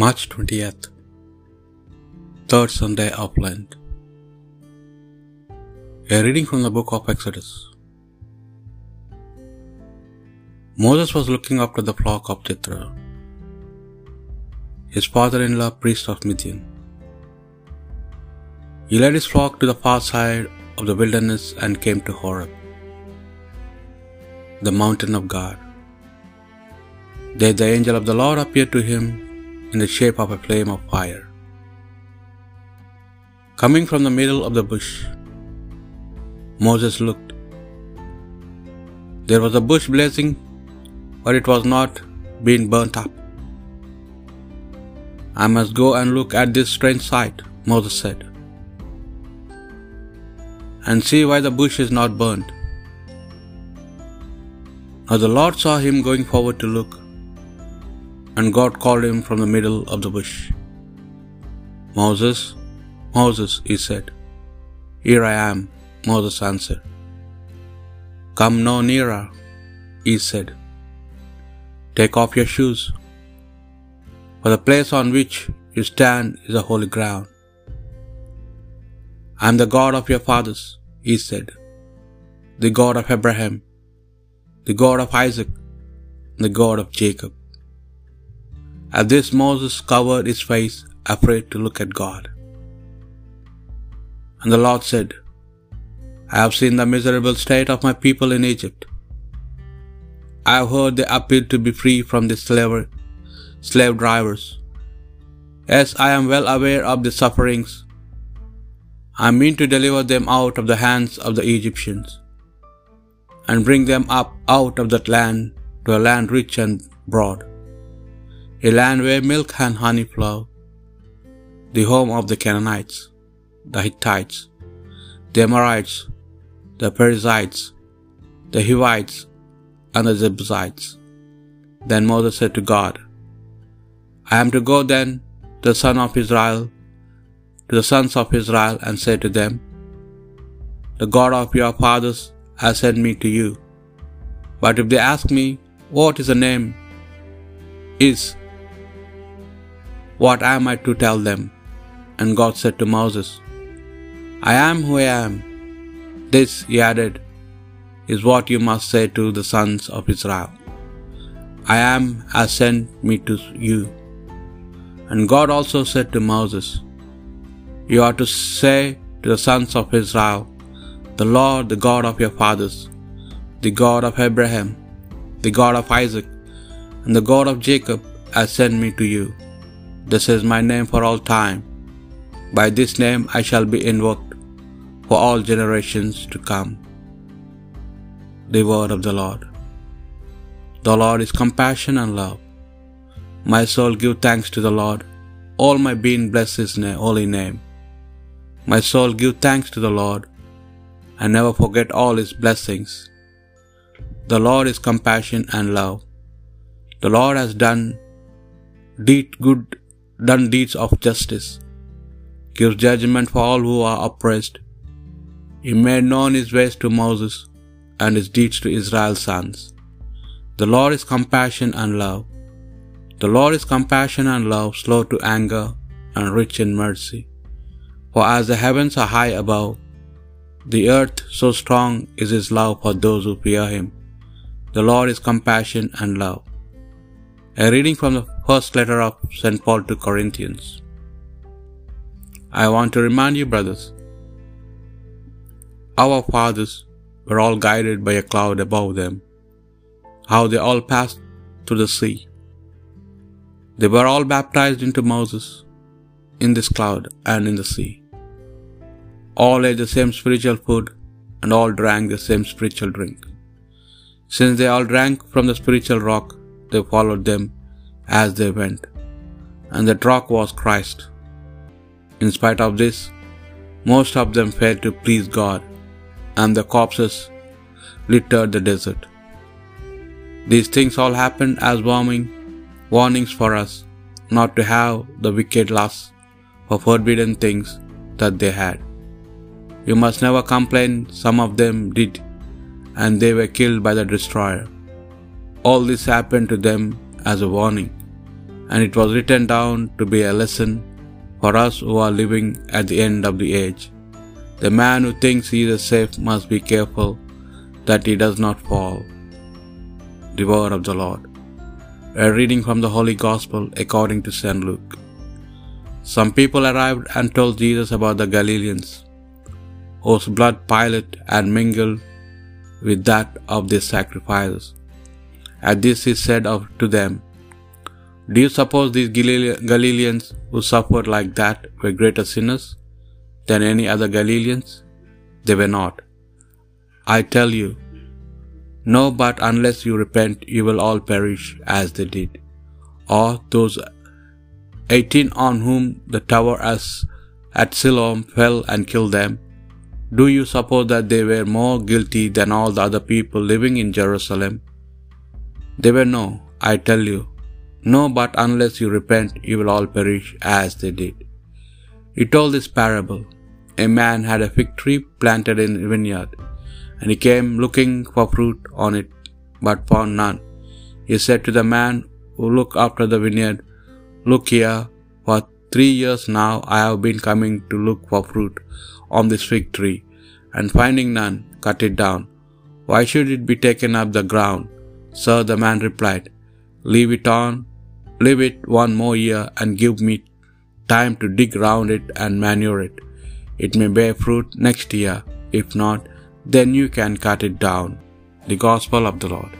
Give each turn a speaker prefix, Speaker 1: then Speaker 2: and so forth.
Speaker 1: March 20th, third Sunday of Lent. A reading from the book of Exodus. Moses was looking after the flock of Jethro, his father-in-law, priest of Midian. He led his flock to the far side of the wilderness and came to Horeb, the mountain of God. There the angel of the Lord appeared to him in the shape of a flame of fire. Coming from the middle of the bush, Moses looked. There was a bush blazing, but it was not being burnt up. I must go and look at this strange sight, Moses said, and see why the bush is not burnt. Now the Lord saw him going forward to look, and God called him from the middle of the bush. Moses, Moses, he said. Here I am, Moses answered. Come no nearer, he said. Take off your shoes, for the place on which you stand is a holy ground. I am the God of your fathers, he said, the God of Abraham, the God of Isaac, the God of Jacob. At this, Moses covered his face, afraid to look at God. And the Lord said, I have seen the miserable state of my people in Egypt. I have heard they appeal to be free from the slave, slave drivers. Yes, I am well aware of the sufferings. I mean to deliver them out of the hands of the Egyptians, and bring them up out of that land to a land rich and broad a land where milk and honey flow, the home of the Canaanites, the Hittites, the Amorites, the Perizzites, the Hivites, and the Jebusites. Then Moses said to God, I am to go then to the son of Israel, to the sons of Israel, and say to them, The God of your fathers has sent me to you. But if they ask me, What is the name? Is what am I to tell them? And God said to Moses, I am who I am. This, he added, is what you must say to the sons of Israel. I am has sent me to you. And God also said to Moses, You are to say to the sons of Israel, The Lord, the God of your fathers, the God of Abraham, the God of Isaac, and the God of Jacob has sent me to you. This is my name for all time. By this name I shall be invoked for all generations to come. The word of the Lord. The Lord is compassion and love. My soul give thanks to the Lord. All my being bless his holy name. My soul give thanks to the Lord and never forget all his blessings. The Lord is compassion and love. The Lord has done deed good done deeds of justice, gives judgment for all who are oppressed. He made known his ways to Moses and his deeds to Israel's sons. The Lord is compassion and love. The Lord is compassion and love, slow to anger and rich in mercy. For as the heavens are high above, the earth so strong is his love for those who fear him. The Lord is compassion and love. A reading from the first letter of St. Paul to Corinthians. I want to remind you, brothers, our fathers were all guided by a cloud above them, how they all passed through the sea. They were all baptized into Moses in this cloud and in the sea. All ate the same spiritual food and all drank the same spiritual drink. Since they all drank from the spiritual rock, they followed them as they went, and the rock was Christ. In spite of this, most of them failed to please God, and the corpses littered the desert. These things all happened as warning, warnings for us not to have the wicked lust for forbidden things that they had. You must never complain, some of them did, and they were killed by the destroyer. All this happened to them as a warning, and it was written down to be a lesson for us who are living at the end of the age. The man who thinks he is safe must be careful that he does not fall. The word of the Lord. A reading from the Holy Gospel according to St. Luke. Some people arrived and told Jesus about the Galileans, whose blood Pilate had mingled with that of their sacrifices. At this he said to them, Do you suppose these Galileans who suffered like that were greater sinners than any other Galileans? They were not. I tell you, no, but unless you repent, you will all perish as they did. Or those eighteen on whom the tower as at Siloam fell and killed them, do you suppose that they were more guilty than all the other people living in Jerusalem? They were no, I tell you. No, but unless you repent, you will all perish as they did. He told this parable. A man had a fig tree planted in a vineyard, and he came looking for fruit on it, but found none. He said to the man who looked after the vineyard, Look here, for three years now I have been coming to look for fruit on this fig tree, and finding none, cut it down. Why should it be taken up the ground? Sir, the man replied, Leave it on, leave it one more year, and give me time to dig round it and manure it. It may bear fruit next year. If not, then you can cut it down. The Gospel of the Lord.